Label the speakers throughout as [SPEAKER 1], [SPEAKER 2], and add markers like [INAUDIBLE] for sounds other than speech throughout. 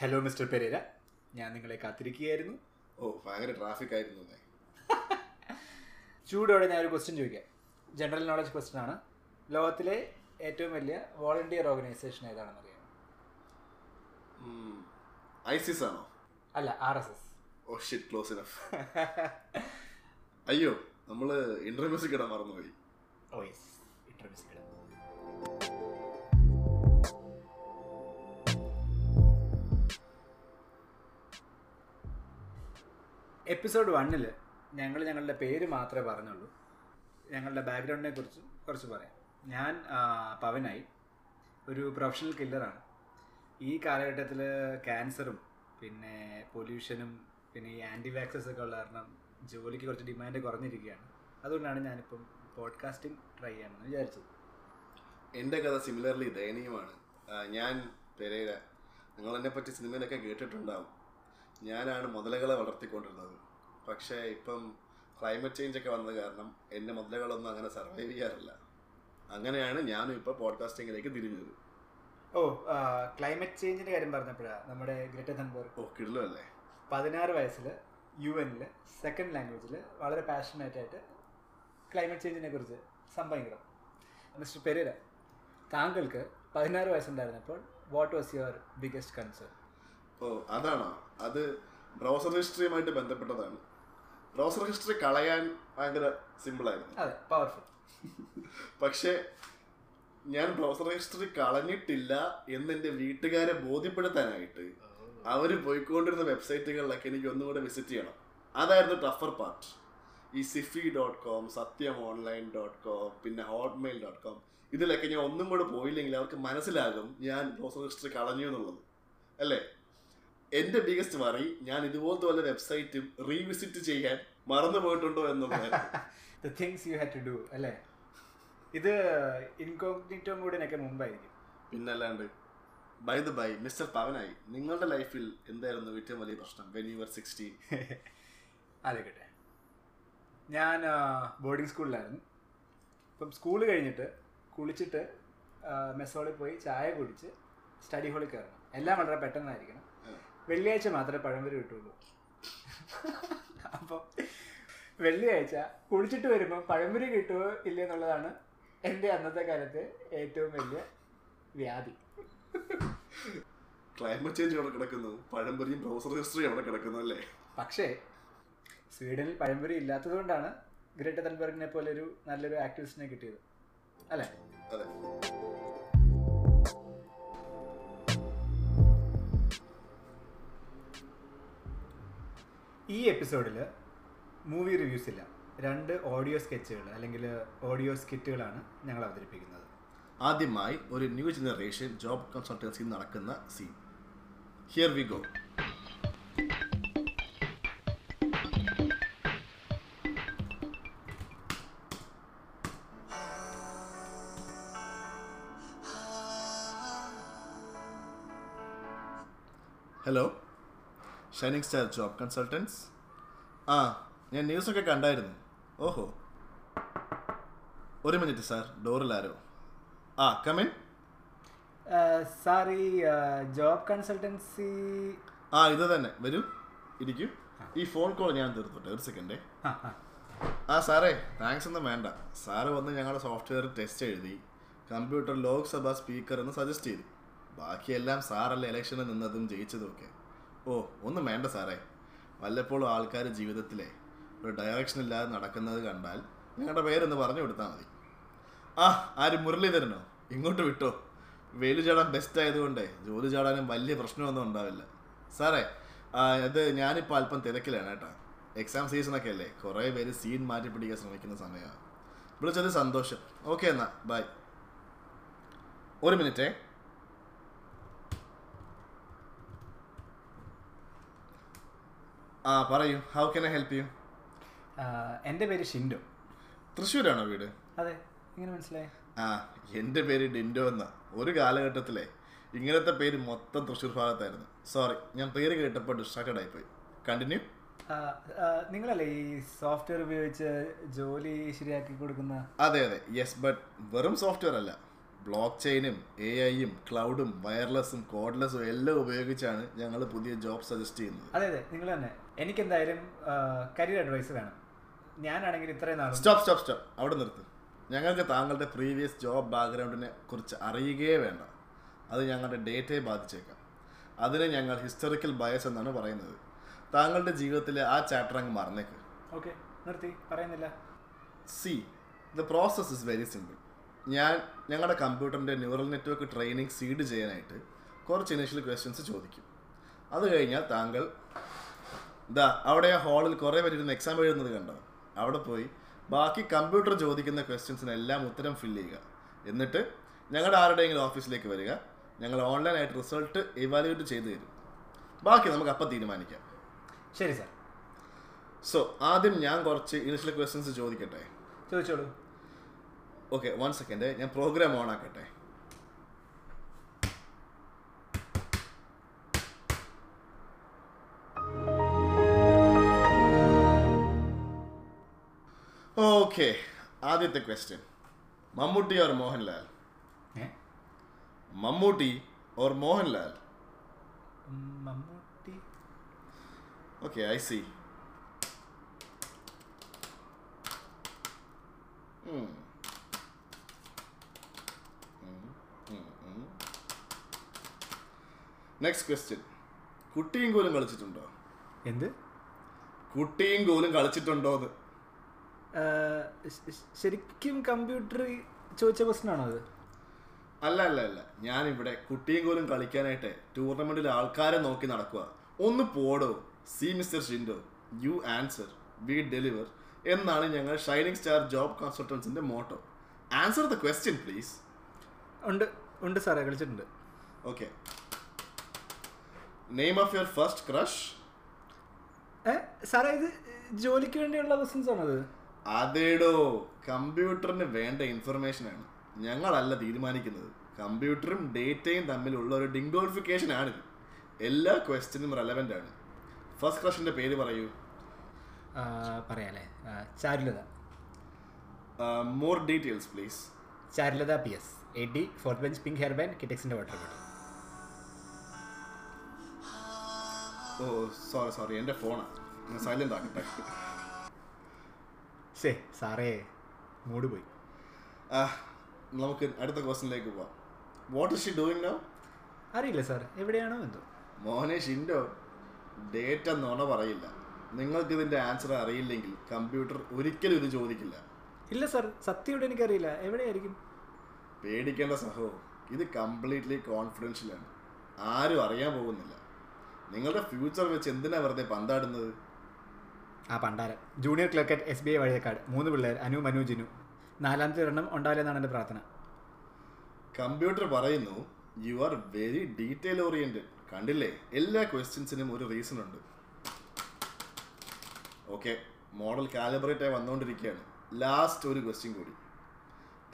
[SPEAKER 1] Hello mister Pereira ഞാൻ നിങ്ങളെ കാത്തിരിക്കുകയായിരുന്നു.
[SPEAKER 2] ഓ ഭയങ്കര ട്രാഫിക് ആയിരുന്നു
[SPEAKER 1] ചൂടോടെ ഞാൻ ഒരു ക്വസ്റ്റ്യൻ ചോദിക്കാം. ജനറൽ നോളജ് ക്വസ്റ്റ്യൻ ആണ്. ലോകത്തിലെ ഏറ്റവും വലിയ വോളണ്ടിയർ ഓർഗനൈസേഷൻ ഏതാണെന്ന് അറിയാം
[SPEAKER 2] ഐസിസ് ആണോ?
[SPEAKER 1] അല്ല R S S
[SPEAKER 2] oh shit close enough അയ്യോ നമ്മൾ ഇന്റർവ്യൂസ് ഇടാൻ മറന്നുപോയി.
[SPEAKER 1] ഓ യെസ് ഇൻട്രമിസിക്കൽ എപ്പിസോഡ് വണ്ണിൽ ഞങ്ങൾ ഞങ്ങളുടെ പേര് മാത്രമേ പറഞ്ഞുള്ളൂ. ഞങ്ങളുടെ ബാക്ക്ഗ്രൗണ്ടിനെ കുറിച്ച് കുറച്ച് പറയാം. ഞാൻ പവനായി. ഒരു പ്രൊഫഷണൽ കില്ലറാണ് ഈ കാലഘട്ടത്തിൽ ക്യാൻസറും പിന്നെ പൊല്യൂഷനും പിന്നെ ഈ ആന്റി വാക്സസ് ഒക്കെ ഉള്ള കാരണം ജോലിക്ക് കുറച്ച് ഡിമാൻഡ് കുറഞ്ഞിരിക്കുകയാണ്. അതുകൊണ്ടാണ് ഞാനിപ്പം പോഡ്കാസ്റ്റിംഗ് ട്രൈ ചെയ്യാമെന്ന് വിചാരിച്ചത്.
[SPEAKER 2] എന്റെ കഥ സിമിലർലി ദയനീയമാണ്. ഞാൻ പെരേര. നിങ്ങൾ എന്നെ പറ്റി സിനിമയിലൊക്കെ കേട്ടിട്ടുണ്ടാവും. ഞാനാണ് മുതലകളെ വളർത്തിക്കൊണ്ടിരുന്നത്. പക്ഷേ ഇപ്പം ക്ലൈമറ്റ് ചേഞ്ച് ഒക്കെ വന്നത് കാരണം എന്റെ മുതലകളൊന്നും അങ്ങനെ സർവൈവ് ചെയ്യാറില്ല. അങ്ങനെയാണ് ഞാനും ഇപ്പോൾ പോഡ്കാസ്റ്റിങ്ങിലേക്ക് തിരിഞ്ഞത്.
[SPEAKER 1] ഓ ക്ലൈമറ്റ് ചേഞ്ചിന്റെ കാര്യം പറഞ്ഞപ്പോഴാണ് നമ്മുടെ ഗ്രേറ്റർ തൻബർഗ്
[SPEAKER 2] ഓ കിടലല്ലേ
[SPEAKER 1] പതിനാറ് വയസ്സിൽ യു എനിൽ സെക്കൻഡ് ലാംഗ്വേജിൽ വളരെ പാഷനേറ്റ് ആയിട്ട് ക്ലൈമറ്റ് ചേഞ്ചിനെ കുറിച്ച് സംഭവിക്കണം. മിസ്റ്റർ പെരേര താങ്കൾക്ക് പതിനാറ് വയസ്സുണ്ടായിരുന്നപ്പോൾ what was your biggest concern
[SPEAKER 2] oh അതാണോ? അത് ബ്രൗസർ ഹിസ്റ്ററിയുമായിട്ട് ബന്ധപ്പെട്ടതാണ്. ബ്രൗസർ ഹിസ്റ്ററി കളയാൻ ഭയങ്കര സിമ്പിളായിരുന്നു.
[SPEAKER 1] അതെ പവർഫുൾ
[SPEAKER 2] പക്ഷേ ഞാൻ ബ്രൗസർ ഹിസ്റ്ററി കളഞ്ഞിട്ടില്ല എന്ന് എന്റെ വീട്ടുകാരെ ബോധ്യപ്പെടുത്താനായിട്ട് അവർ പോയിക്കൊണ്ടിരുന്ന വെബ്സൈറ്റുകളിലൊക്കെ എനിക്ക് ഒന്നുകൂടെ വിസിറ്റ് ചെയ്യണം. അതായിരുന്നു ടഫർ പാർട്ട്. ഈ Sify dot com Satyam online dot com പിന്നെ ഹോട്ട്മെയിൽ ഡോട്ട് കോം ഇതിലൊക്കെ ഞാൻ ഒന്നും കൂടെ പോയില്ലെങ്കിൽ അവർക്ക് മനസ്സിലാകും ഞാൻ ബ്രൗസർ ഹിസ്റ്ററി കളഞ്ഞു എന്നുള്ളത്. അല്ലേ? എന്റെ ബിഗസ്റ്റ് വറി ഞാൻ ഇതുപോലത്തെ വല്ല വെബ്സൈറ്റും റീവിസിറ്റ് ചെയ്യാൻ മറന്നു പോയിട്ടുണ്ടോ
[SPEAKER 1] എന്നുള്ളത് things you had to do അല്ലേ? ഇത് ഇൻകോഗ്നിറ്റോ മൂഡിനൊക്കെ മുമ്പായിരിക്കും.
[SPEAKER 2] പിന്നല്ലാണ്ട് by the by mister Pavanayi നിങ്ങളുടെ ലൈഫിൽ എന്തായിരുന്നു ഏറ്റവും വലിയ പ്രശ്നം? വെൻ യു ആർ സിക്സ്റ്റീൻ
[SPEAKER 1] ആലോചിക്കട്ടെ. ഞാൻ ബോർഡിംഗ് സ്കൂളിലായിരുന്നു ഇപ്പം സ്കൂൾ കഴിഞ്ഞിട്ട് കുളിച്ചിട്ട് മെസ്സോളിൽ പോയി ചായ കുടിച്ച് സ്റ്റഡി ഹോളിൽ കയറണം. എല്ലാം വളരെ പെട്ടെന്നായിരിക്കണം. വെള്ളിയാഴ്ച മാത്രമേ പഴംപൊരി കിട്ടുള്ളൂ. അപ്പം വെള്ളിയാഴ്ച കുളിച്ചിട്ട് വരുമ്പോൾ പഴംപൊരി കിട്ടുമോ ഇല്ല എന്നുള്ളതാണ് എന്റെ അന്നത്തെ കാലത്തെ ഏറ്റവും വലിയ വ്യാധി.
[SPEAKER 2] ക്ലൈമറ്റ് ചേഞ്ച് അവിടെ കിടക്കുന്നു. പഴംപൊരിയും ബ്രൗസർ ഹിസ്റ്ററി അവിടെ കിടക്കുന്നു അല്ലേ?
[SPEAKER 1] പക്ഷേ സ്വീഡനിൽ പഴംപൊരി ഇല്ലാത്തതുകൊണ്ടാണ് ഗ്രേറ്റർ തൻബർഗിനെ പോലെ ഒരു നല്ലൊരു ആക്ടിവിസ്റ്റിനെ കിട്ടിയത്. അല്ലേ?
[SPEAKER 2] അതെ.
[SPEAKER 1] ഈ എപ്പിസോഡിൽ മൂവി റിവ്യൂസ് ഇല്ല. രണ്ട് ഓഡിയോ സ്കെച്ചുകൾ അല്ലെങ്കിൽ ഓഡിയോ സ്കിറ്റുകളാണ് ഞങ്ങൾ അവതരിപ്പിക്കുന്നത്.
[SPEAKER 2] ആദ്യമായി ഒരു ന്യൂ ജനറേഷൻ ജോബ് കൺസൾട്ടൻസി നടക്കുന്ന scene here we go shining star job consultants ആ ഞാൻ ന്യൂസൊക്കെ കണ്ടായിരുന്നു. ഓഹോ. ഒരു മിനിറ്റ് സാർ ഡോറിലാരോ ആ കമിൻ
[SPEAKER 1] സാർ ഈ ജോബ് കൺസൾട്ടൻസി
[SPEAKER 2] ആ ഇത് തന്നെ. വരൂ. ഇരിക്കൂ. ഈ ഫോൺ കോൾ ഞാൻ തീർത്തോട്ടെ. ഒരു സെക്കൻഡേ ആ സാറേ താങ്ക്സ് ഒന്നും വേണ്ട. സാറ് വന്ന് ഞങ്ങളുടെ സോഫ്റ്റ്വെയർ ടെസ്റ്റ് എഴുതി കമ്പ്യൂട്ടർ ലോക്സഭ സ്പീക്കർ എന്ന് സജസ്റ്റ് ചെയ്തു. ബാക്കിയെല്ലാം സാറല്ല ഇലക്ഷനിൽ നിന്നതും ജയിച്ചതും ഒക്കെ. ഓ ഒന്നും വേണ്ട സാറേ. വല്ലപ്പോഴും ആൾക്കാർ ജീവിതത്തിലെ ഒരു ഡയറക്ഷൻ ഇല്ലാതെ നടക്കുന്നത് കണ്ടാൽ ഞങ്ങളുടെ പേരൊന്ന് പറഞ്ഞു കൊടുത്താൽ മതി. ആ ആര് മുരളീധരനോ? ഇങ്ങോട്ട് വിട്ടോ. വെയിൽ ചാടാൻ ബെസ്റ്റ് ആയതുകൊണ്ട് ജോലി ചാടാനും വലിയ പ്രശ്നമൊന്നും ഉണ്ടാവില്ല. സാറേ ഇത് ഞാനിപ്പോൾ അല്പം തിരക്കിലാണ് കേട്ടോ. എക്സാം സീസണൊക്കെ അല്ലേ? കുറേ പേര് സീൻ മാറ്റി പിടിക്കാൻ ശ്രമിക്കുന്ന സമയമാണ്. വിളിച്ചത് സന്തോഷം. ഓക്കെ എന്നാ. ബൈ ഒരു മിനിറ്റേ. ആ പറയൂ. How can I help you
[SPEAKER 1] എന്റെ പേര് ഷിൻഡോ.
[SPEAKER 2] തൃശ്ശൂരാണോ വീട്?
[SPEAKER 1] അതെ. എങ്ങനെ മനസ്സിലായി?
[SPEAKER 2] ആ എന്റെ പേര് ഡിൻഡോ എന്ന. ഒരു കാലഘട്ടത്തിലെ ഇങ്ങനത്തെ പേര് മൊത്തം തൃശ്ശൂർ ഭാഗത്തായിരുന്നു. സോറി ഞാൻ പേര് കേട്ടപ്പോൾ ഡിസ്ട്രാക്റ്റഡ് ആയിപ്പോയി. കണ്ടിന്യൂ
[SPEAKER 1] നിങ്ങളല്ലേ ഈ സോഫ്റ്റ്വെയർ ഉപയോഗിച്ച് ജോലി ശരിയാക്കി കൊടുക്കുന്ന?
[SPEAKER 2] അതെ അതെ. യെസ് ബട്ട് വെറും സോഫ്റ്റ്വെയർ അല്ല. ബ്ലോക്ക് ചെയിനും എ ഐയും ക്ലൗഡും വയർലെസ്സും കോഡ്ലെസ്സും എല്ലാം ഉപയോഗിച്ചാണ് ഞങ്ങൾ പുതിയ ജോബ് സജസ്റ്റ് ചെയ്യുന്നത്.
[SPEAKER 1] അതെ അതെ. നിങ്ങൾ തന്നെ. എനിക്കെന്തായാലും കരിയർ അഡ്വൈസ് വേണം. ഞാനാണെങ്കിൽ ഇത്രയും നാളും
[SPEAKER 2] സ്റ്റോപ്പ് സ്റ്റോപ്പ് സ്റ്റോപ്പ് അവിടെ നിർത്ത്. ഞങ്ങൾക്ക് താങ്കളുടെ പ്രീവിയസ് ജോബ് ബാക്ക്ഗ്രൗണ്ടിനെ കുറിച്ച് അറിയുകയേ വേണ്ട. അത് ഞങ്ങളുടെ ഡേറ്റയെ ബാധിച്ചേക്കാം. അതിനെ ഞങ്ങൾ ഹിസ്റ്റോറിക്കൽ ബയസ് എന്നാണ് പറയുന്നത്. താങ്കളുടെ ജീവിതത്തിലെ ആ ചാപ്റ്റർ അങ്ങ് മറന്നേക്ക്.
[SPEAKER 1] ഓക്കെ നിർത്തി. പറയുന്നില്ല.
[SPEAKER 2] See the process is very simple ഞാൻ ഞങ്ങളുടെ കമ്പ്യൂട്ടറിന്റെ ന്യൂറൽ നെറ്റ്വർക്ക് ട്രെയിനിങ് സീഡ് ചെയ്യാനായിട്ട് കുറച്ച് ഇനീഷ്യൽ ക്വസ്റ്റ്യൻസ് ചോദിക്കും. അത് കഴിഞ്ഞാൽ താങ്കൾ ഇതാ അവിടെ ആ ഹാളിൽ കുറേ പേര് ഇരുന്ന് എക്സാം എഴുതുന്നത് കണ്ടോ? അവിടെ പോയി ബാക്കി കമ്പ്യൂട്ടർ ചോദിക്കുന്ന ക്വസ്റ്റ്യൻസിനെല്ലാം ഉത്തരം ഫില്ല് ചെയ്യുക. എന്നിട്ട് ഞങ്ങളുടെ ആരുടെയെങ്കിലും ഓഫീസിലേക്ക് വരിക. ഞങ്ങൾ ഓൺലൈനായിട്ട് റിസൾട്ട് ഇവാലുവേറ്റ് ചെയ്ത് തരും. ബാക്കി നമുക്ക് അപ്പം തീരുമാനിക്കാം.
[SPEAKER 1] ശരി സാർ.
[SPEAKER 2] സോ ആദ്യം ഞാൻ കുറച്ച് ഇനിഷ്യൽ ക്വസ്റ്റ്യൻസ് ചോദിക്കട്ടെ?
[SPEAKER 1] ചോദിച്ചോളൂ.
[SPEAKER 2] ഓക്കെ വൺ സെക്കൻഡ് ഞാൻ പ്രോഗ്രാം ഓൺ ആക്കട്ടെ? ഓക്കെ ആദ്യത്തെ question Mammootty or Mohanlal? Mammootty or Mohanlal?
[SPEAKER 1] Mammootty.
[SPEAKER 2] Okay I see next question കുട്ടിയും കോലും കളിച്ചിട്ടുണ്ടോ?
[SPEAKER 1] എന്ത്?
[SPEAKER 2] കുട്ടിയും കോലും കളിച്ചിട്ടുണ്ടോ എന്ന്
[SPEAKER 1] ശരിക്കും കമ്പ്യൂട്ടർ ചോദിച്ച ക്വസ്റ്റൻ ആണോ അത്?
[SPEAKER 2] അല്ല അല്ല അല്ല. ഞാനിവിടെ കുട്ടിയും കോലും കളിക്കാനായിട്ട് ടൂർണമെന്റിൽ ആൾക്കാരെ നോക്കി നടക്കുക ഒന്ന് പോടോ. See mister Shindo. You answer. We deliver. എന്നാണ് ഞങ്ങൾ shining star job കൺസൾട്ടൻസിന്റെ motto answer the question please
[SPEAKER 1] ഉണ്ട് ഉണ്ട് സാറേ കളിച്ചിട്ടുണ്ട്.
[SPEAKER 2] Okay name of your first crush
[SPEAKER 1] സാറേ ഇത് ജോലിക്ക് വേണ്ടിയുള്ള ക്വസ്റ്റൻസ് ആണത്
[SPEAKER 2] അതേടോ കമ്പ്യൂട്ടറിന് വേണ്ട ഇൻഫർമേഷൻ ആണ് ഞങ്ങളല്ല തീരുമാനിക്കുന്നത്. കമ്പ്യൂട്ടറും ഡേറ്റയും തമ്മിലുള്ള ഒരു ഡിങ്കോളിഫിക്കേഷൻ ആണ് എല്ലാ ക്വസ്റ്റ്യനും റെലവെന്റ് ആണ് ഫസ്റ്റ് ക്വസ്റ്റിന്റെ പേര് പറയൂ.
[SPEAKER 1] പറയാലേ. Charulata.
[SPEAKER 2] More details please
[SPEAKER 1] Charulata P S. A D fourth bench pink hair band കിറ്റക്സിന്റെ water bottle
[SPEAKER 2] oh sorry sorry എന്റെ ഫോണാണ് സൈലന്റ് ആക്കട്ടെ.
[SPEAKER 1] ശേ സാറേ മൂഡ് പോയി.
[SPEAKER 2] നമുക്ക് അടുത്ത ക്വസ്റ്റിനിലേക്ക് പോവാം. What is she doing now
[SPEAKER 1] അറിയില്ല സാർ എവിടെയാണോ എന്തോ.
[SPEAKER 2] മോനെ ഷിൻഡോ ഡേറ്റ എന്നോണ പറയില്ല. നിങ്ങൾക്ക് ഇതിന്റെ ആൻസർ അറിയില്ലെങ്കിൽ കമ്പ്യൂട്ടർ ഒരിക്കലും ഇത് ചോദിക്കില്ല.
[SPEAKER 1] ഇല്ല സാർ. സത്യമായിട്ട് എനിക്കറിയില്ല. എവിടെയായിരിക്കും?
[SPEAKER 2] പേടിക്കേണ്ട സഹോ ഇത് കംപ്ലീറ്റ്ലി കോൺഫിഡൻഷ്യലാണ് ആരും അറിയാൻ പോകുന്നില്ല. നിങ്ങളുടെ ഫ്യൂച്ചർ വെച്ച് എന്തിനാ വെറുതെ പന്താടുന്നത്?
[SPEAKER 1] ആ പണ്ടാരം. ജൂനിയർ ക്ലർക്കറ്റ് എസ് ബി ഐ വഴിയക്കാട്. മൂന്ന് പിള്ളേർ അനു മനു ജിനു. നാലാമത്തെ ഒരെണ്ണം ഉണ്ടാവില്ലെന്നാണ് എന്റെ പ്രാർത്ഥന.
[SPEAKER 2] കമ്പ്യൂട്ടർ പറയുന്നു you are very detail oriented കണ്ടില്ലേ? എല്ലാ ക്വസ്റ്റ്യൻസിനും ഒരു റീസൺ ഉണ്ട്. ഓക്കെ മോഡൽ കാലിബ്രേറ്റ് ആയി വന്നുകൊണ്ടിരിക്കുകയാണ് ലാസ്റ്റ് ഒരു ക്വസ്റ്റ്യൻ കൂടി.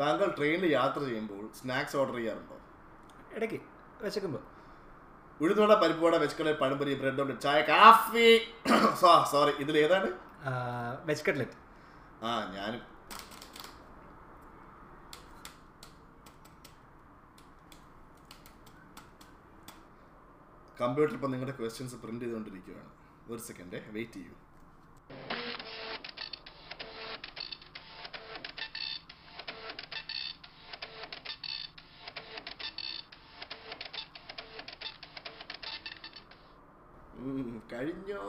[SPEAKER 2] താങ്കൾ ട്രെയിനിൽ യാത്ര ചെയ്യുമ്പോൾ സ്നാക്സ് ഓർഡർ ചെയ്യാറുണ്ടോ?
[SPEAKER 1] ഇടയ്ക്ക് വിശക്കുമ്പോൾ
[SPEAKER 2] ഉഴുന്നോട പരിപ്പുവട വെച്ചുകളെ പഴംപൊരി ബ്രെഡ് ഉണ്ട് ചായ കാഫി. [COUGHS] സോറി ഇതിൽ ഏതാണ്?
[SPEAKER 1] വെജ് കട്ട്ലറ്റ്
[SPEAKER 2] ആ ഞാനും. കമ്പ്യൂട്ടർ ഇപ്പം നിങ്ങളുടെ ക്വസ്റ്റ്യൻസ് പ്രിന്റ് ചെയ്തുകൊണ്ടിരിക്കുകയാണ്. ഒരു സെക്കൻഡ് വെയിറ്റ് ചെയ്യൂ ഉം, കഴിഞ്ഞോ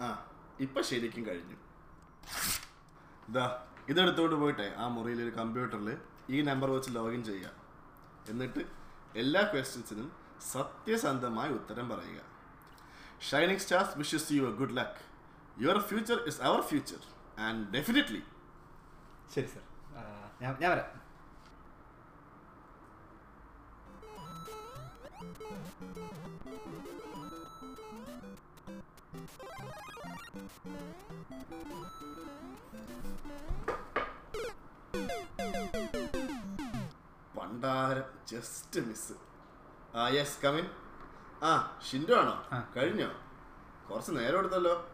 [SPEAKER 2] ആ ഇപ്പൊ ശരിക്കും കഴിഞ്ഞു. ഇതാ ഇതെടുത്തോണ്ട് പോയിട്ടെ ആ മുറിയിൽ ഒരു കമ്പ്യൂട്ടറിൽ ഈ നമ്പർ വെച്ച് ലോഗിൻ ചെയ്യുക. എന്നിട്ട് എല്ലാ ക്വസ്റ്റ്യൻസിനും സത്യസന്ധമായി ഉത്തരം പറയുക. Shining stars wishes you a good luck your future is our future and definitely
[SPEAKER 1] ശരി സർ ഞാൻ ഞാൻ വരാം.
[SPEAKER 2] പണ്ടാരം ജസ്റ്റ് മിസ് ആ യെസ് കമിൻ ആ ഷിൻഡോ ആണോ? കഴിഞ്ഞോ? കുറച്ച് നേരം എടുത്തല്ലോ.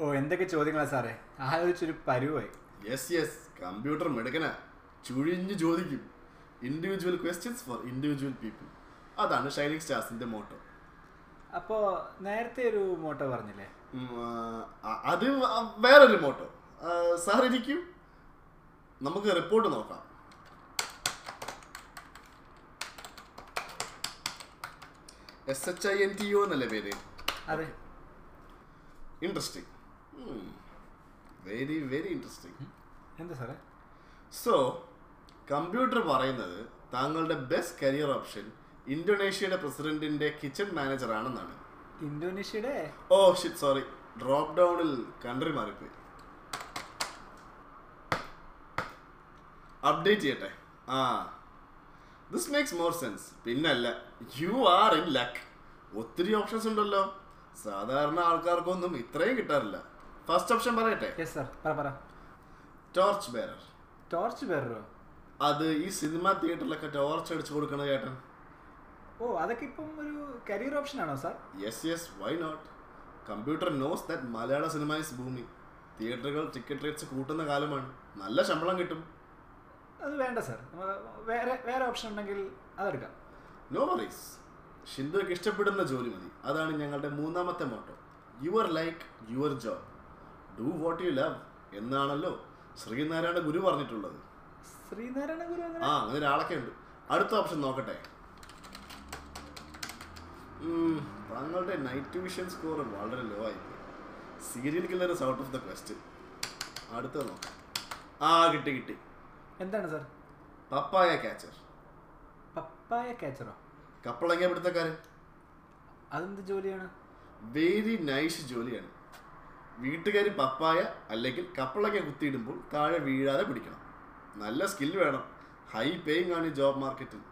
[SPEAKER 1] ഓ എന്തൊക്കെ ചോദ്യങ്ങളാ സാറേ? ആലോചിച്ചൊരു പരുവായി.
[SPEAKER 2] യെസ് യെസ് കമ്പ്യൂട്ടർ മെടുക്കന. ചുഴിഞ്ഞു ചോദിക്കും. Individual questions for individual people അതാണ് ഷൈനിങ് സ്റ്റാർസിന്റെ മോട്ടോ
[SPEAKER 1] അപ്പോൾ നേരത്തെ ഒരു മോട്ടോ പറഞ്ഞില്ലേ?
[SPEAKER 2] അത് വേറൊരു മോട്ടോ. സാർ ഇരിക്കും. നമുക്ക് റിപ്പോർട്ട് നോക്കാം. S H I N T O എന്നല്ലേ പേര്?
[SPEAKER 1] അതെ.
[SPEAKER 2] ഇൻട്രസ്റ്റിംഗ് വെരി വെരി ഇൻട്രസ്റ്റിംഗ്
[SPEAKER 1] എന്താ സാറേ?
[SPEAKER 2] സോ കമ്പ്യൂട്ടർ പറയുന്നത് താങ്കളുടെ ബെസ്റ്റ് കരിയർ ഓപ്ഷൻ ഇന്തോനേഷ്യയുടെ പ്രസിഡന്റിന്റെ കിച്ചൺ മാനേജർ ആണെന്നാണ്
[SPEAKER 1] ഇന്തോനേഷ്യയുടെ?
[SPEAKER 2] ഓ ഷിറ്റ് സോറി ഡ്രോപ്പ് ഡൗണിൽ കൺട്രി മാറിപ്പോയി. അപ്ഡേറ്റ് ചെയ്യട്ടെ. ആ. ദിസ് മേക്സ് മോർ സെൻസ് പിന്നല്ല യു ആർ ഇൻ ലക്ക് ഒത്തിരി ഓപ്ഷൻസ് ഉണ്ടല്ലോ. സാധാരണ ആൾക്കാർക്കൊന്നും ഇത്രയും കിട്ടാറില്ല. ഫസ്റ്റ് ഓപ്ഷൻ പറയട്ടെ? ടോർച്ച് ബെയറർ
[SPEAKER 1] ടോർച്ച് പേരോ
[SPEAKER 2] അത് ഈ സിനിമ തിയേറ്ററിലൊക്കെ ടോർച്ച് അടിച്ചു കൊടുക്കണ ചേട്ടൻ.
[SPEAKER 1] ഓ അതൊക്കെ ഇപ്പം ഒരു കരിയർ ഓപ്ഷൻ ആണോ sir
[SPEAKER 2] yes yes why not computer knows that Malayala cinema is ഭൂമി തിയേറ്ററുകൾ ടിക്കറ്റ് റേറ്റ്സ് കൂട്ടുന്ന കാലമാണ്. നല്ല ശമ്പളം കിട്ടും.
[SPEAKER 1] അത് വേണ്ട സാർ വേറെ വേറെ ഓപ്ഷൻ ഉണ്ടെങ്കിൽ അതെടുക്കാം.
[SPEAKER 2] നോ വറീസ് ഷിന്ദുക്ക് ഇഷ്ടപ്പെടുന്ന ജോലി മതി. അതാണ് ഞങ്ങളുടെ മൂന്നാമത്തെ motto your like your job do what you love എന്നാണല്ലോ ശ്രീനാരായണ ഗുരു പറഞ്ഞിട്ടുള്ളത്.
[SPEAKER 1] ശ്രീനാരായണ ഗുരു
[SPEAKER 2] ആ അങ്ങനെ ഒരാളൊക്കെ ഉണ്ട്. അടുത്ത ഓപ്ഷൻ നോക്കട്ടെ. താങ്കളുടെ നൈറ്റ് വിഷൻ സ്കോർ വളരെ ലോ ആയിപ്പോയി serial killer is out of the question അടുത്ത നോക്കാം. ആ കിട്ടി കിട്ടി.
[SPEAKER 1] എന്താണ് സർ
[SPEAKER 2] പപ്പായ ക്യാച്ചർ
[SPEAKER 1] പപ്പായ കാച്ചറോ
[SPEAKER 2] കപ്പളങ്ങ പിടുത്തക്കാരൻ
[SPEAKER 1] അതെന്ത് ജോലിയാണ്?
[SPEAKER 2] വെരി നൈസ് ജോലിയാണ്. വീട്ടുകാർ പപ്പായ അല്ലെങ്കിൽ കപ്പളങ്ങ കുത്തിയിടുമ്പോൾ താഴെ വീഴാതെ പിടിക്കണം. നല്ല സ്കിൽ വേണം. ഹൈ പേയിങ് ആണ് ഈ ജോബ് മാർക്കറ്റിൽ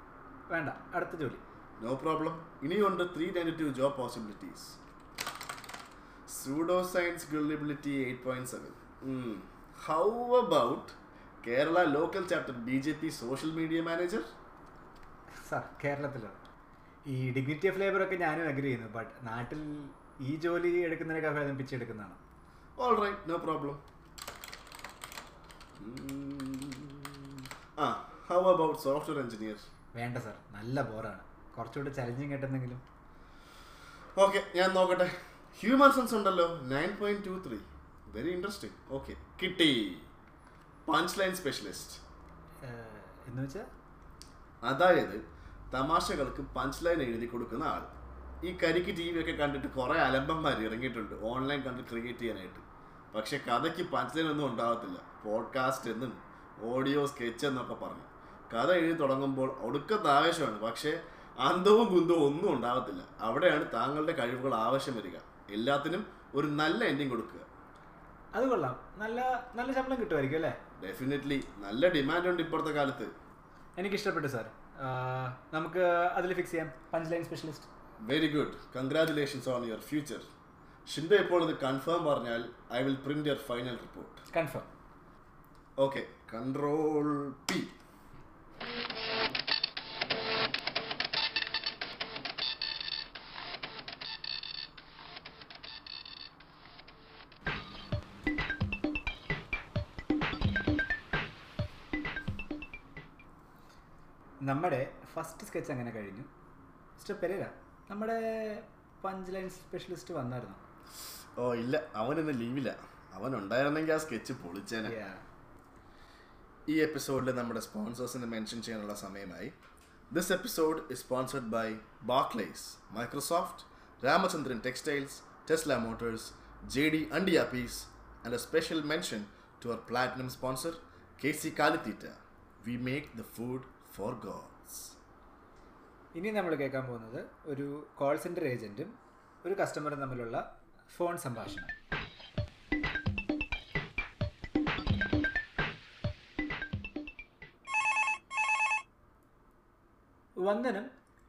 [SPEAKER 1] വേണ്ട അടുത്ത ജോലി.
[SPEAKER 2] നോ പ്രോബ്ലം ഇനിയുണ്ട് three ninety two job possibilities pseudo science gullibility eight point seven how about Kerala local chapter B J P social media manager
[SPEAKER 1] sir കേരളത്തിലാണ്. ഈ ഡിഗ്നിറ്റി ഓഫ് ലേബർ ഒക്കെ ഞാനും അഗ്രി ചെയ്യുന്നു ബട്ട് നാട്ടിൽ ഈ ജോലി എടുക്കുന്നതിനൊക്കെ ഭേദം പിച്ചെടുക്കുന്നതാണ്
[SPEAKER 2] ഓൾ റൈറ്റ് നോ പ്രോബ്ലം ആ ഹൗ അബൌട്ട് സോഫ്റ്റ്വെയർ എഞ്ചിനീയർ
[SPEAKER 1] വേണ്ട സാർ നല്ല ബോറാണ് കുറച്ചുകൂടി ചലഞ്ചിങ് കിട്ടുന്നെങ്കിലും
[SPEAKER 2] ഓക്കെ ഞാൻ നോക്കട്ടെ. ഹ്യൂമൻ സെൻസ് ഉണ്ടല്ലോ. Nine point two three very interesting okay കിട്ടി പഞ്ച് ലൈൻ സ്പെഷ്യലിസ്റ്റ്
[SPEAKER 1] എന്ന് വെച്ചാൽ
[SPEAKER 2] അതായത് തമാശകൾക്ക് പഞ്ച് ലൈൻ എഴുതി കൊടുക്കുന്ന ആൾ. ഈ കരിക്ക് ടി വി ഒക്കെ കണ്ടിട്ട് കുറേ അലമ്പന്മാർ ഇറങ്ങിയിട്ടുണ്ട്. ഓൺലൈൻ കണ്ട് ക്രിയേറ്റ് ചെയ്യാനായിട്ട്. പക്ഷെ കഥയ്ക്ക് പഞ്ച് ലൈൻ ഒന്നും ഉണ്ടാകത്തില്ല. പോഡ്കാസ്റ്റ് എന്നും ഓഡിയോ സ്കെച്ച് എന്നൊക്കെ പറഞ്ഞു. കഥ എഴുതി തുടങ്ങുമ്പോൾ ഒടുക്കത്തെ ആവേശമാണ്. പക്ഷേ അന്തവും കുന്തവും ഒന്നും ഉണ്ടാകത്തില്ല. അവിടെയാണ് താങ്കളുടെ കഴിവുകൾ ആവശ്യം വരിക. എല്ലാത്തിനും ഒരു നല്ല എൻഡിങ് കൊടുക്കുക.
[SPEAKER 1] അത് കൊള്ളാം. നല്ല നല്ല ശമ്പളം കിട്ടുമായിരിക്കും അല്ലേ?
[SPEAKER 2] ഡെഫിനറ്റ്ലി നല്ല ഡിമാൻഡ് ഉണ്ട് ഇപ്പോഴത്തെ കാലത്ത്.
[SPEAKER 1] എനിക്ക് ഇഷ്ടപ്പെട്ടു സാർ നമുക്ക് അതിൽ ഫിക്സ് ചെയ്യാം. Punch line specialist
[SPEAKER 2] very good congratulations on your future Shindo ഇപ്പോൾ ഇത് കൺഫേം പറഞ്ഞാൽ I will print your final report
[SPEAKER 1] confirm
[SPEAKER 2] okay control P
[SPEAKER 1] first sketch അങ്ങനെ കഴിഞ്ഞു. മിസ്റ്റർ പെരേര നമ്മുടെ പഞ്ച് ലൈൻ സ്പെഷ്യലിസ്റ്റ് വന്നായിരുന്നു?
[SPEAKER 2] ഓ ഇല്ല. അവനൊന്ന് ലീവില്ല അവൻ ഉണ്ടായിരുന്നെങ്കിൽ ആ സ്കെച്ച് പൊളിച്ചേനെ. ഈ എപ്പിസോഡിൽ നമ്മുടെ സ്പോൺസേഴ്സിനെ മെൻഷൻ ചെയ്യാനുള്ള സമയമായി. This episode is sponsored by Barclays Microsoft Ramachandran textiles Tesla motors J D അണ്ടിയാപ്പീസ് and a special mention to our platinum sponsor K C കാലിത്തീറ്റ we make the food for gods
[SPEAKER 1] ഇനി നമ്മൾ കേൾക്കാൻ പോകുന്നത് ഒരു കോൾ സെന്റർ ഏജന്റും ഒരു കസ്റ്റമറും തമ്മിലുള്ള phone സംഭാഷണം. വന്ദനം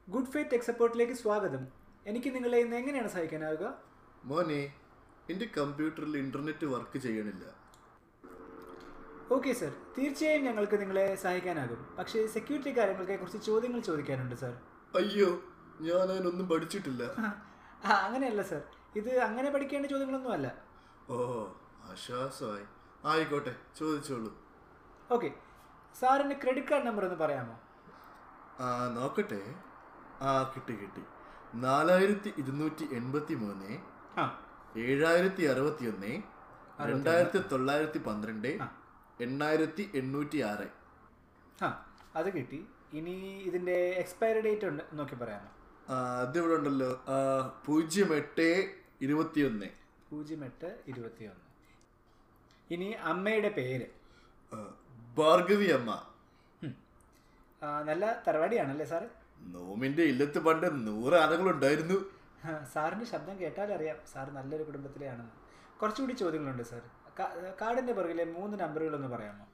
[SPEAKER 1] ഗുഡ് ഫെയ്ത്ത് എക്സപ്പോർട്ടിലേക്ക് സ്വാഗതം. എനിക്ക് നിങ്ങളെ ഇന്ന് എങ്ങനെയാണ് സഹായിക്കാനാവുക?
[SPEAKER 2] മോനെ എന്റെ കമ്പ്യൂട്ടറിൽ ഇന്റർനെറ്റ് വർക്ക് ചെയ്യണില്ല.
[SPEAKER 1] ഓക്കെ സർ തീർച്ചയായും ഞങ്ങൾക്ക് നിങ്ങളെ സഹായിക്കാനാകും. പക്ഷേ സെക്യൂരിറ്റി കാര്യങ്ങൾക്ക് കുറച്ച് ചോദ്യങ്ങൾ ചോദിക്കാനുണ്ട് സർ
[SPEAKER 2] അയ്യോ ഞാൻ അതിനൊന്നും പഠിച്ചിട്ടില്ല
[SPEAKER 1] അങ്ങനെയല്ല സർ. ഇത് അങ്ങനെ പഠിക്കേണ്ട ചോദ്യങ്ങളൊന്നും അല്ല.
[SPEAKER 2] ഓ ആശ്വാസമായി. ആയിക്കോട്ടെ ചോദിച്ചോളൂ.
[SPEAKER 1] ഓക്കെ. സാറിന് ക്രെഡിറ്റ് കാർഡ് നമ്പർ ഒന്ന് പറയാമോ?
[SPEAKER 2] ആ നോക്കട്ടെ. ആ കിട്ടി കിട്ടി. നാലായിരത്തി ഇരുന്നൂറ്റി എൺപത്തി മൂന്ന് ഏഴായിരത്തി അറുപത്തി ഒന്ന് രണ്ടായിരത്തി തൊള്ളായിരത്തി പന്ത്രണ്ട്. എണ്ണായിരത്തി എണ്ണൂറ്റി ആറ്
[SPEAKER 1] ആ അത് കിട്ടി. ഇനി ഇതിന്റെ എക്സ്പയറി ഡേറ്റ് ഉണ്ട് നോക്കി പറയാമോ?
[SPEAKER 2] അതിവിടെ ഉണ്ടല്ലോ. പൂജ്യം എട്ട് ഇരുപത്തിയൊന്ന്.
[SPEAKER 1] പൂജ്യം എട്ട് ഇരുപത്തിയൊന്ന്. ഇനി അമ്മയുടെ പേര്.
[SPEAKER 2] ഭാർഗവി അമ്മ.
[SPEAKER 1] നല്ല തറവാടിയാണല്ലേ സാറ്?
[SPEAKER 2] നോമിന്റെ ഇല്ലത്ത് പണ്ട് നൂറ് ആനകളുണ്ടായിരുന്നു
[SPEAKER 1] സാറിന്റെ ശബ്ദം ശബ്ദം കേട്ടാലറിയാം സാർ നല്ലൊരു കുടുംബത്തിലെയാണെന്ന്. കുറച്ചുകൂടി ചോദ്യങ്ങളുണ്ട് സാർ കാർഡിന്റെ പുറകിലെ മൂന്ന് നമ്പറുകളൊന്ന് പറയാമോ?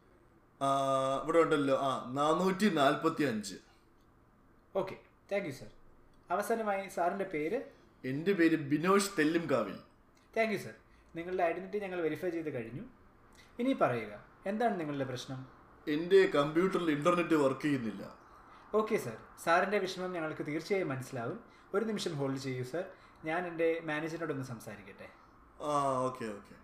[SPEAKER 2] ഇവിടെ ഉണ്ടല്ലോ. ആ നാനൂറ്റി നാൽപ്പത്തി അഞ്ച്
[SPEAKER 1] ഓക്കെ താങ്ക് യു സാർ അവസാനമായി സാറിന്റെ പേര്?
[SPEAKER 2] എന്റെ പേര് Binosh Thellumkavil.
[SPEAKER 1] Thank you sir നിങ്ങളുടെ ഐഡന്റിറ്റി ഞങ്ങൾ വെരിഫൈ ചെയ്ത് കഴിഞ്ഞു. ഇനി പറയുക എന്താണ് നിങ്ങളുടെ പ്രശ്നം?
[SPEAKER 2] എന്റെ കമ്പ്യൂട്ടറിൽ ഇന്റർനെറ്റ് വർക്ക് ചെയ്യുന്നില്ല.
[SPEAKER 1] ഓക്കെ സർ സാറിന്റെ വിഷമം ഞങ്ങൾക്ക് തീർച്ചയായും മനസ്സിലാവും. ഒരു നിമിഷം ഹോൾഡ് ചെയ്യൂ സർ ഞാൻ എന്റെ മാനേജറിനോടൊന്ന് സംസാരിക്കട്ടെ.
[SPEAKER 2] ആ ഓക്കെ ഓക്കെ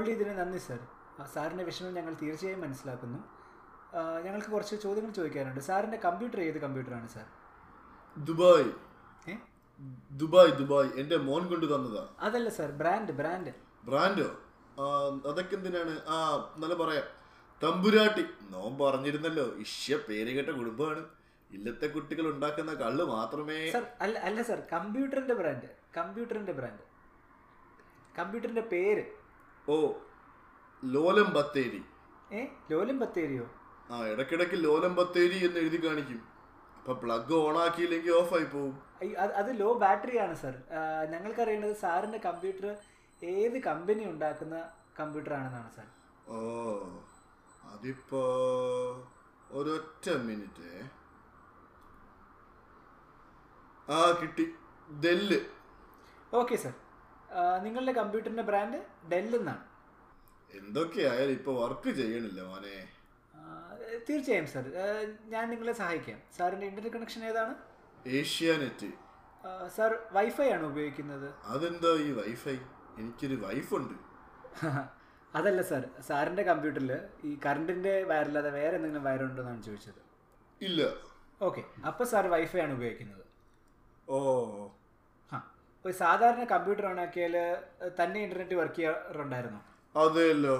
[SPEAKER 1] ഹോൾഡ് ചെയ്തതിന് നന്ദി സാർ സാറിന്റെ വിഷമം ഞങ്ങൾ തീർച്ചയായും മനസ്സിലാക്കുന്നു. ഞങ്ങൾക്ക് കുറച്ച് ചോദ്യങ്ങൾ ചോദിക്കാനുണ്ട്. സാറിന്റെ കമ്പ്യൂട്ടർ ഏത് കമ്പ്യൂട്ടറാണ് സാർ
[SPEAKER 2] ദുബായ്. Dubai Dubai. എന്റെ മോൻ കൊണ്ട് തന്നതാ.
[SPEAKER 1] അതല്ല സർ ബ്രാൻഡ് ബ്രാൻഡ്
[SPEAKER 2] ബ്രാൻഡോ അതൊക്കെ എന്തിനാണ്? ആ നല്ല പറയാം. തമ്പുരാട്ടി. നോൻ പറഞ്ഞിരുന്നല്ലോ. ഇഷ്യ പേര് കേട്ട കുടുംബമാണ്. ഇല്ലത്തെ കുട്ടികൾ ഉണ്ടാക്കുന്ന കള്ള് മാത്രമേ
[SPEAKER 1] സർ അല്ല അല്ല സർ കമ്പ്യൂട്ടറിന്റെ ബ്രാൻഡ് കമ്പ്യൂട്ടറിന്റെ ബ്രാൻഡ് കമ്പ്യൂട്ടറിന്റെ പേര്.
[SPEAKER 2] ഓ ലോലം ബത്തേരി
[SPEAKER 1] ഏ ലോലം ബത്തേരിയോ
[SPEAKER 2] ആ ഇടക്കിടക്ക് ലോലം ബത്തേരി എന്ന് എഴുതി കാണിക്കും. അപ്പൊ പ്ലഗ് ഓൺ ആക്കിയില്ലെങ്കിൽ ഓഫ് ആയി പോവും.
[SPEAKER 1] അത് ലോ ബാറ്ററി ആണ് സാർ. ആ, ഞങ്ങൾക്കറിയേണ്ടത് സാറിന്റെ കമ്പ്യൂട്ടർ ഏത് കമ്പനി ഉണ്ടാക്കുന്ന കമ്പ്യൂട്ടർ ആണെന്നാണ് സർ.
[SPEAKER 2] ഓ അതിപ്പോ ഒരൊറ്റ മിനിറ്റ്. ആ കിട്ടി. ഡെല്ല്.
[SPEAKER 1] Okay sir. നിങ്ങളുടെ കമ്പ്യൂട്ടറിന്റെ ബ്രാൻഡ് ഡെൽ എന്നാണ്.
[SPEAKER 2] എന്തൊക്കെയായാലും ഇപ്പൊ വർക്ക് ചെയ്യണില്ല മോനെ?
[SPEAKER 1] തീർച്ചയായും സർ ഞാൻ നിങ്ങളെ സഹായിക്കാം. സാറിന്റെ ഇന്റർനെറ്റ് കണക്ഷൻ ഏതാണ്?
[SPEAKER 2] ഏഷ്യാനെറ്റ്.
[SPEAKER 1] സർ വൈഫൈ ആണ് ഉപയോഗിക്കുന്നത്?
[SPEAKER 2] അതെന്താ ഈ വൈഫൈ എനിക്കൊരു വൈഫുണ്ട് [LAUGHS]
[SPEAKER 1] അതല്ല സാർ സാറിന്റെ കമ്പ്യൂട്ടറിൽ ഈ കറണ്ടിന്റെ വയറല്ലാതെ വേറെ എന്തെങ്കിലും വയറുണ്ടോ എന്നാണ് ചോദിച്ചത്.
[SPEAKER 2] ഇല്ല.
[SPEAKER 1] ഓക്കെ അപ്പോൾ സാർ വൈഫൈ ആണ് ഉപയോഗിക്കുന്നത്.
[SPEAKER 2] ഓ.
[SPEAKER 1] ഒരു സാധാരണ കമ്പ്യൂട്ടർ ഓണാക്കിയാൽ തന്നെ ഇന്റർനെറ്റ് വർക്ക് ചെയ്യാറുണ്ടായിരുന്നു?
[SPEAKER 2] അതെയല്ലോ.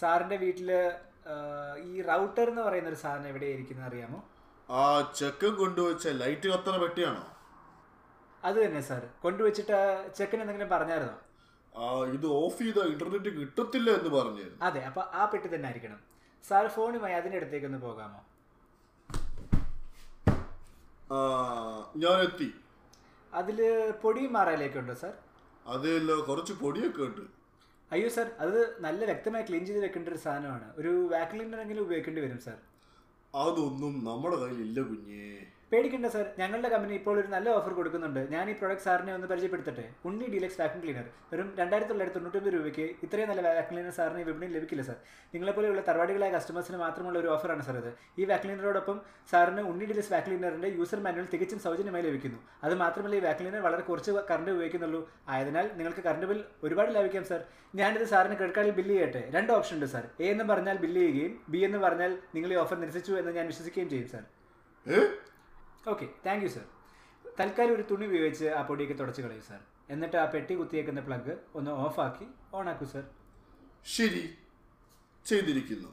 [SPEAKER 1] സാറിന്റെ വീട്ടിൽ ഈ റൗട്ടർ എന്ന് പറയുന്ന ഒരു സാധനം എവിടെയായിരിക്കുന്നത് അറിയാമോ?
[SPEAKER 2] ആ ചെക്കൻ കൊണ്ടുവച്ച ലൈറ്റ് കത്തണ പെട്ടിയാണോ?
[SPEAKER 1] അത് തന്നെ സാർ കൊണ്ടുവച്ചിട്ട് ചെക്കൻ എന്തെങ്കിലും പറഞ്ഞായിരുന്നോ?
[SPEAKER 2] ആ ഇത് ഓഫ് ചെയ്ത ഇന്റർനെറ്റ് കിട്ടത്തില്ല എന്ന് പറഞ്ഞായിരുന്നു.
[SPEAKER 1] അതെ അപ്പൊ ആ പെട്ടി തന്നെ ആയിരിക്കണം. സാർ ഫോണുമായി അതിന്റെ അടുത്തേക്ക് ഒന്ന്
[SPEAKER 2] പോകാമോ? ഞാൻ എത്തി
[SPEAKER 1] അതിൽ പൊടി മാറാലേക്കുണ്ടോ ഉണ്ടോ സാർ?
[SPEAKER 2] അതിൽ കുറച്ച് പൊടിയൊക്കെ ഉണ്ട്.
[SPEAKER 1] അയ്യോ സാർ അത് നല്ല വ്യക്തമായി ക്ലീൻ ചെയ്ത് വെക്കേണ്ട ഒരു സാധനമാണ്. ഒരു വാക്ലിനറെങ്കിലും ഉപയോഗിക്കേണ്ടി വരും സാർ.
[SPEAKER 2] അതൊന്നും നമ്മുടെ കയ്യിൽ ഇല്ല കുഞ്ഞേ.
[SPEAKER 1] പേടിക്കണ്ട സാർ. ഞങ്ങളുടെ കമ്പനി ഇപ്പോൾ ഒരു നല്ല ഓഫർ കൊടുക്കുന്നുണ്ട്. ഞാൻ ഈ പ്രോഡക്റ്റ് സാറിനെ ഒന്ന് പരിചയപ്പെടുത്തട്ടെ? ഉണ്ണി ഡീലക്സ് വാക്യൂം ക്ലീനർ വെറും രണ്ടായിരത്തി തൊള്ളായിരത്തി തൊണ്ണൂറ്റൊമ്പത് രൂപയ്ക്ക് ഇത്രയും നല്ല വാക്യൂം ക്ലീനർ സാറിന് വിപണിയിൽ ലഭിക്കില്ല സാർ. നിങ്ങളെപ്പോലെയുള്ള തറവാടികളായ കസ്റ്റമേഴ്സിന് മാത്രമുള്ള ഒരു ഓഫറാണ് സാർ ഇത്. ഈ വാക്യൂം ക്ലീനറോടൊപ്പം സാറിന് ഉണ്ണി ഡീലക്സ് വാക്യൂം ക്ലീനറിന്റെ യൂസർ മാനുവൽ തികച്ചും സൗജന്യമായി ലഭിക്കുന്നു. അത് മാത്രമല്ല ഈ വാക്യൂം ക്ലീനർ വളരെ കുറച്ച് കറണ്ട് ഉപയോഗിക്കുന്നുള്ളൂ. ആയതിനാൽ നിങ്ങൾക്ക് കറണ്ട് ബിൽ ഒരുപാട് ലാഭിക്കാം സാർ. ഞാനിത് സാറിന് ക്രെഡിറ്റ് കാർഡിൽ ബില്ല് ചെയ്യട്ടെ? രണ്ട് ഓപ്ഷൻ ഉണ്ട് സാർ. എ എന്ന് പറഞ്ഞാൽ ബില്ല് ചെയ്യുകയും ബി എന്ന് പറഞ്ഞാൽ നിങ്ങൾ ഈ ഓഫർ നിരസിച്ചു എന്ന് ഞാൻ വിശ്വസിക്കുകയും ചെയ്യും sir. Okay thank you sir തൽക്കാലം ഒരു തുണി ഉപയോഗിച്ച് ആ പൊടിയൊക്കെ തുടച്ച് കളയൂ സാർ എന്നിട്ട് ആ പെട്ടി കുത്തിയേക്കുന്ന പ്ലഗ് ഒന്ന് ഓഫാക്കി ഓണാക്കൂ സർ
[SPEAKER 2] ശരി. ചെയ്തിരിക്കുന്നു.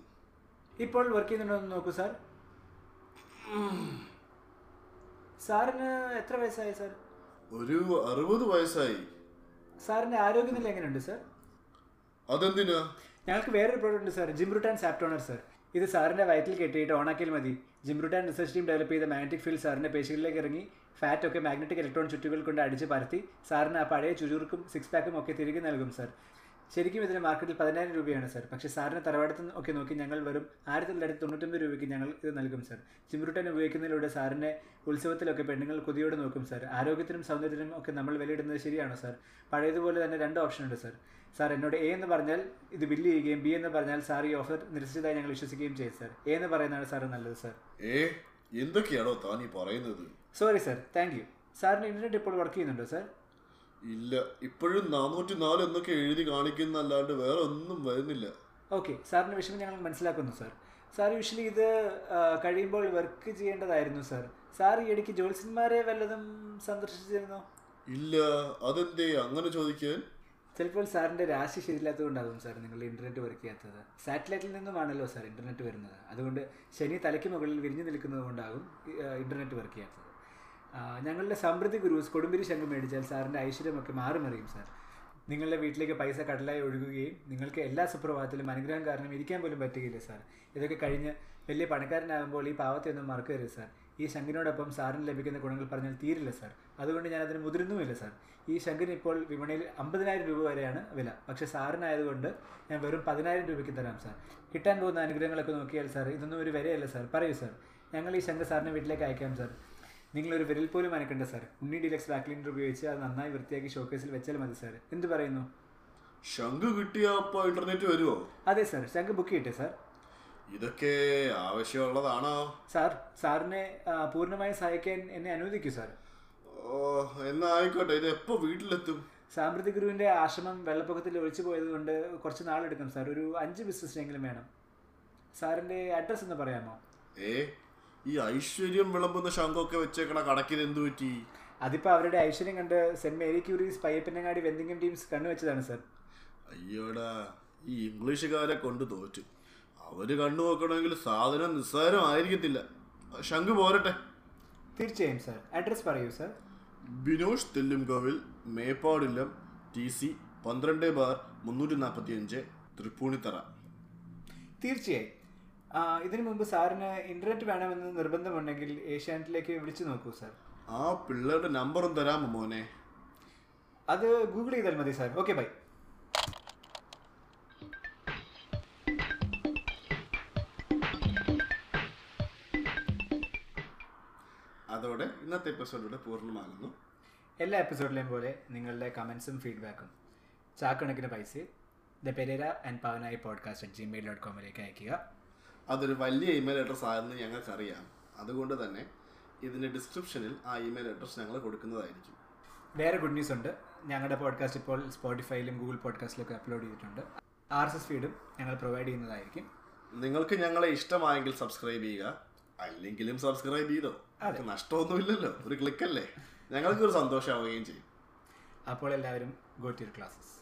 [SPEAKER 1] ഇപ്പോൾ വർക്ക് ചെയ്യുന്നുണ്ടോ എന്ന് നോക്കൂ സാർ സാറിന് എത്ര വയസ്സായി സാർ
[SPEAKER 2] ഒരു അറുപത് വയസ്സായി.
[SPEAKER 1] സാറിന്റെ ആരോഗ്യനില എങ്ങനെയുണ്ട് സാർ
[SPEAKER 2] അതെന്തിനാ?
[SPEAKER 1] ഞങ്ങൾക്ക് വേറൊരു പ്രോഡക്റ്റ് ഉണ്ട് സാർ ജിംബ്രുട്ടാൻ സാപ്റ്റോണർ സർ ഇത് സാറിന്റെ വയറ്റിൽ കെട്ടിയിട്ട് ഓണാക്കിയാൽ മതി. ജിംറുട്ടാൻ റിസർച്ച് ടീം ഡെവലപ്പ് ചെയ്ത മാഗ്നറ്റിക് ഫീൽഡ് സാറിന്റെ പേശികളിലേക്ക് ഇറങ്ങി ഫാറ്റ് ഒക്കെ മാഗ്നറ്റിക് ഇലക്ട്രോൺ ചുറ്റുകൾ കൊണ്ട് അടിച്ച് പരത്തി സാറിന് ആ പഴയ ചുരുക്കും സിക്സ് പാക്കും ഒക്കെ തിരികെ നൽകും സർ ശരിക്കും ഇതിന് മാർക്കറ്റിൽ പതിനായിരം രൂപയാണ് സർ പക്ഷേ സാറിന് തറവാടത്ത് ഒക്കെ നോക്കി ഞങ്ങൾ വെറും ആയിരത്തി തൊള്ളായിരത്തി തൊണ്ണൂറ്റൊമ്പത് രൂപയ്ക്ക് ഞങ്ങൾ ഇത് നൽകും സർ ചിമ്രുട്ടൻ ഉപയോഗിക്കുന്നതിലൂടെ സാറിനെ ഉത്സവത്തിലൊക്കെ പെണ്ണുങ്ങൾ കൊതിയോടെ നോക്കും സർ ആരോഗ്യത്തിനും സൗന്ദര്യത്തിനും ഒക്കെ നമ്മൾ വിലയിടുന്നത് ശരിയാണോ സർ പഴയതുപോലെ തന്നെ രണ്ട് ഓപ്ഷൻ ഉണ്ട് സർ സാർ എന്നോട് എ എന്ന് പറഞ്ഞാൽ ഇത് ബില്ല് ചെയ്യുകയും ബി എന്ന് പറഞ്ഞാൽ സാർ ഈ ഓഫർ നിരസിച്ചതായി ഞങ്ങൾ വിശ്വസിക്കുകയും ചെയ്യും സാർ. എ എന്ന് പറയുന്നതാണ് സാർ നല്ലത് സാർ.
[SPEAKER 2] ഏ എന്തൊക്കെയാണോ താൻ ഈ പറയുന്നത്?
[SPEAKER 1] Sorry sir. താങ്ക് യു സാറിന് ഇന്റർനെറ്റ് ഇപ്പോൾ വർക്ക് ചെയ്യുന്നുണ്ടോ സാർ?
[SPEAKER 2] ഇല്ല. ഇപ്പോഴും നാനൂറ്റി നാല് എന്നൊക്കെ എഴുതി കാണിക്കുന്നല്ലാണ്ട് വേറെ ഒന്നും വരുന്നില്ല.
[SPEAKER 1] ഓക്കെ സാറിന്റെ വിഷമം ഞങ്ങൾ മനസ്സിലാക്കുന്നു സാർ. സാർ യൂഷ്വലി ഇത് കഴിയുമ്പോൾ വർക്ക് ചെയ്യേണ്ടതായിരുന്നു സാർ. സാർ ഈ ഇടയ്ക്ക് ജോത്സ്യന്മാരെ വല്ലതും സന്ദർശിച്ചിരുന്നോ?
[SPEAKER 2] ഇല്ല. അതെന്തേ? അങ്ങനെ ചോദിക്കാൻ?
[SPEAKER 1] ചിലപ്പോൾ സാറിന്റെ രാശി ശരിയില്ലാത്തതുകൊണ്ടാകും സാർ നിങ്ങൾ ഇന്റർനെറ്റ് വർക്ക് ചെയ്യാത്തത്. സാറ്റലൈറ്റിൽ നിന്നുമാണല്ലോ സാർ ഇന്റർനെറ്റ് വരുന്നത്. അതുകൊണ്ട് ശനി തലയ്ക്ക് മുകളിൽ വിരിഞ്ഞു നിൽക്കുന്നത് കൊണ്ടാകും ഇന്റർനെറ്റ് വർക്ക് ചെയ്യാത്തത്. ഞങ്ങളുടെ സമൃദ്ധി ഗുരുസ് കൊടുമ്പിരി ശംഖ് മേടിച്ചാൽ സാറിന്റെ ഐശ്വര്യമൊക്കെ മാറിമറിയും സാർ. നിങ്ങളുടെ വീട്ടിലേക്ക് പൈസ കടലായി ഒഴുകുകയും നിങ്ങൾക്ക് എല്ലാ സുപ്രഭാതത്തിലും അനുഗ്രഹം കാരണം ഇരിക്കാൻ പോലും പറ്റുകയില്ല സാർ. ഇതൊക്കെ കഴിഞ്ഞ് വലിയ പണക്കാരനാകുമ്പോൾ ഈ പാവത്തെ ഒന്നും മറക്കരുത് സാർ. ഈ ശങ്കിനോടൊപ്പം സാറിന് ലഭിക്കുന്ന ഗുണങ്ങൾ പറഞ്ഞാൽ തീരില്ല സാർ. അതുകൊണ്ട് ഞാൻ അതിന് മുതിരുന്നുമില്ല സാർ. ഈ ശങ്കിന് ഇപ്പോൾ വിപണിയിൽ അമ്പതിനായിരം രൂപ വരെയാണ് വില. പക്ഷേ സാറിനായതുകൊണ്ട് ഞാൻ വെറും പതിനായിരം രൂപയ്ക്ക് തരാം സാർ. കിട്ടാൻ പോകുന്ന അനുഗ്രഹങ്ങളൊക്കെ നോക്കിയാൽ സാർ ഇതൊന്നും ഒരു വിലയല്ല സാർ. പറയൂ സാർ. ഞങ്ങൾ ഈ ശങ്ക സാറിന് വീട്ടിലേക്ക് അയക്കാം സാർ. നിങ്ങളൊരു വിരൽ പോലും അനക്കണ്ട സാർ. ഉണ്ണി ഡീലക്സ് വാക്ലിനർ ഉപയോഗിച്ച് അത് നന്നായി വൃത്തിയാക്കി ഷോക്കേസിൽ വെച്ചാൽ മതി സാർ. എന്ത് പറയുന്നു?
[SPEAKER 2] ശംഖ് കിട്ടിയ അപ്പോൾ ഇന്റർനെറ്റ് വരുമോ
[SPEAKER 1] അതെ സാർ. ശംഖ് ബുക്ക് ചെയ്യട്ടെ സാർ.
[SPEAKER 2] ഇതൊക്കെ ആവശ്യമുള്ളതാണോ?
[SPEAKER 1] സാർ സാറിനെ പൂർണമായും സഹായിക്കാൻ എന്നെ അനുവദിക്കൂ സാർ.
[SPEAKER 2] ഓ എന്നാ ആയിക്കോട്ടെ. ഇത് എപ്പോ വീട്ടിലെത്തും?
[SPEAKER 1] സാമ്പ്രതി ഗുരുവിന്റെ ആശ്രമം വെള്ളപ്പൊക്കത്തിൽ ഒഴിച്ചു പോയത് കൊണ്ട് കുറച്ച് നാളെടുക്കും സാർ. ഒരു അഞ്ച് ബിസിനസ് എങ്കിലും വേണം. സാറിന്റെ അഡ്രസ് ഒന്ന് പറയാമോ?
[SPEAKER 2] ഏ ഈ ഐശ്വര്യം വിളമ്പുന്ന ശംഖൊക്കെ വെച്ചേക്കണ കടക്കിന് എന്തു പറ്റി?
[SPEAKER 1] അതിപ്പോ അവരുടെ ഐശ്വര്യം കണ്ട് saint Mary Curie's Payyappanangadi വെന്തിങ്ങം teams കണ്ണുവെച്ചതാണ് സാർ.
[SPEAKER 2] അയ്യോടാ ഈ ഇംഗ്ലീഷുകാരെ കൊണ്ട് തോറ്റു. അവർ കണ്ണു നോക്കണമെങ്കിൽ സാധനം നിസ്സാരമായിരിക്കത്തില്ല. ശംഖ് പോരട്ടെ.
[SPEAKER 1] തീർച്ചയായും സർ. അഡ്രസ് പറയൂ sir.
[SPEAKER 2] Binosh Thellumkovil Meppadillam T C പന്ത്രണ്ട് ബാർ മുന്നൂറ്റി നാൽപ്പത്തി അഞ്ച് തൃപ്പൂണിത്തറ.
[SPEAKER 1] തീർച്ചയായും. ഇതിനു മുമ്പ് സാറിന് ഇന്റർനെറ്റ് വേണമെന്ന് നിർബന്ധമുണ്ടെങ്കിൽ ഏഷ്യാനെറ്റിലേക്ക് വിളിച്ചു നോക്കൂ സാർ.
[SPEAKER 2] ആ പിള്ളേരുടെ നമ്പറും തരാമോ മോനെ?
[SPEAKER 1] അത് ഗൂഗിൾ ചെയ്താൽ മതി സാർ. ഓക്കെ ബൈ
[SPEAKER 2] ഇന്നത്തെ എപ്പിസോഡിലൂടെ പൂർണമാകുന്നു.
[SPEAKER 1] എല്ലാ എപ്പിസോഡിലെയും പോലെ നിങ്ങളുടെ കമൻസും ഫീഡ്ബാക്കും ചാക്കണക്കിന് പൈസ the Pereira and Pavanayi podcast at Gmail dot കോമിലേക്ക് അയക്കുക
[SPEAKER 2] അതൊരു വലിയ ഇമെയിൽ അഡ്രസ് ആണെന്ന് ഞങ്ങൾക്കറിയാം. അതുകൊണ്ട് തന്നെ ഇതിന്റെ ഡിസ്ക്രിപ്ഷനിൽ ആ ഇമെയിൽ അഡ്രസ് ഞങ്ങൾ കൊടുക്കുന്നതായിരിക്കും.
[SPEAKER 1] വേറെ ഗുഡ് ന്യൂസ് ഉണ്ട്. ഞങ്ങളുടെ പോഡ്കാസ്റ്റ് ഇപ്പോൾ സ്പോട്ടിഫൈയിലും ഗൂഗിൾ പോഡ്കാസ്റ്റിലൊക്കെ അപ്ലോഡ് ചെയ്തിട്ടുണ്ട്. ആർ എസ് എസ് ഫീഡും ഞങ്ങൾ പ്രൊവൈഡ് ചെയ്യുന്നതായിരിക്കും.
[SPEAKER 2] നിങ്ങൾക്ക് ഞങ്ങളെ ഇഷ്ടമായെങ്കിൽ സബ്സ്ക്രൈബ് ചെയ്യുക. അല്ലെങ്കിലും സബ്സ്ക്രൈബ് ചെയ്തോ. അതൊക്കെ നഷ്ടമൊന്നുമില്ലല്ലോ. ഒരു ക്ലിക്കല്ലേ ഞങ്ങൾക്കൊരു സന്തോഷമാവുകയും ചെയ്യും.
[SPEAKER 1] അപ്പോൾ എല്ലാവരും ഗോ ടു ക്ലാസ്സസ്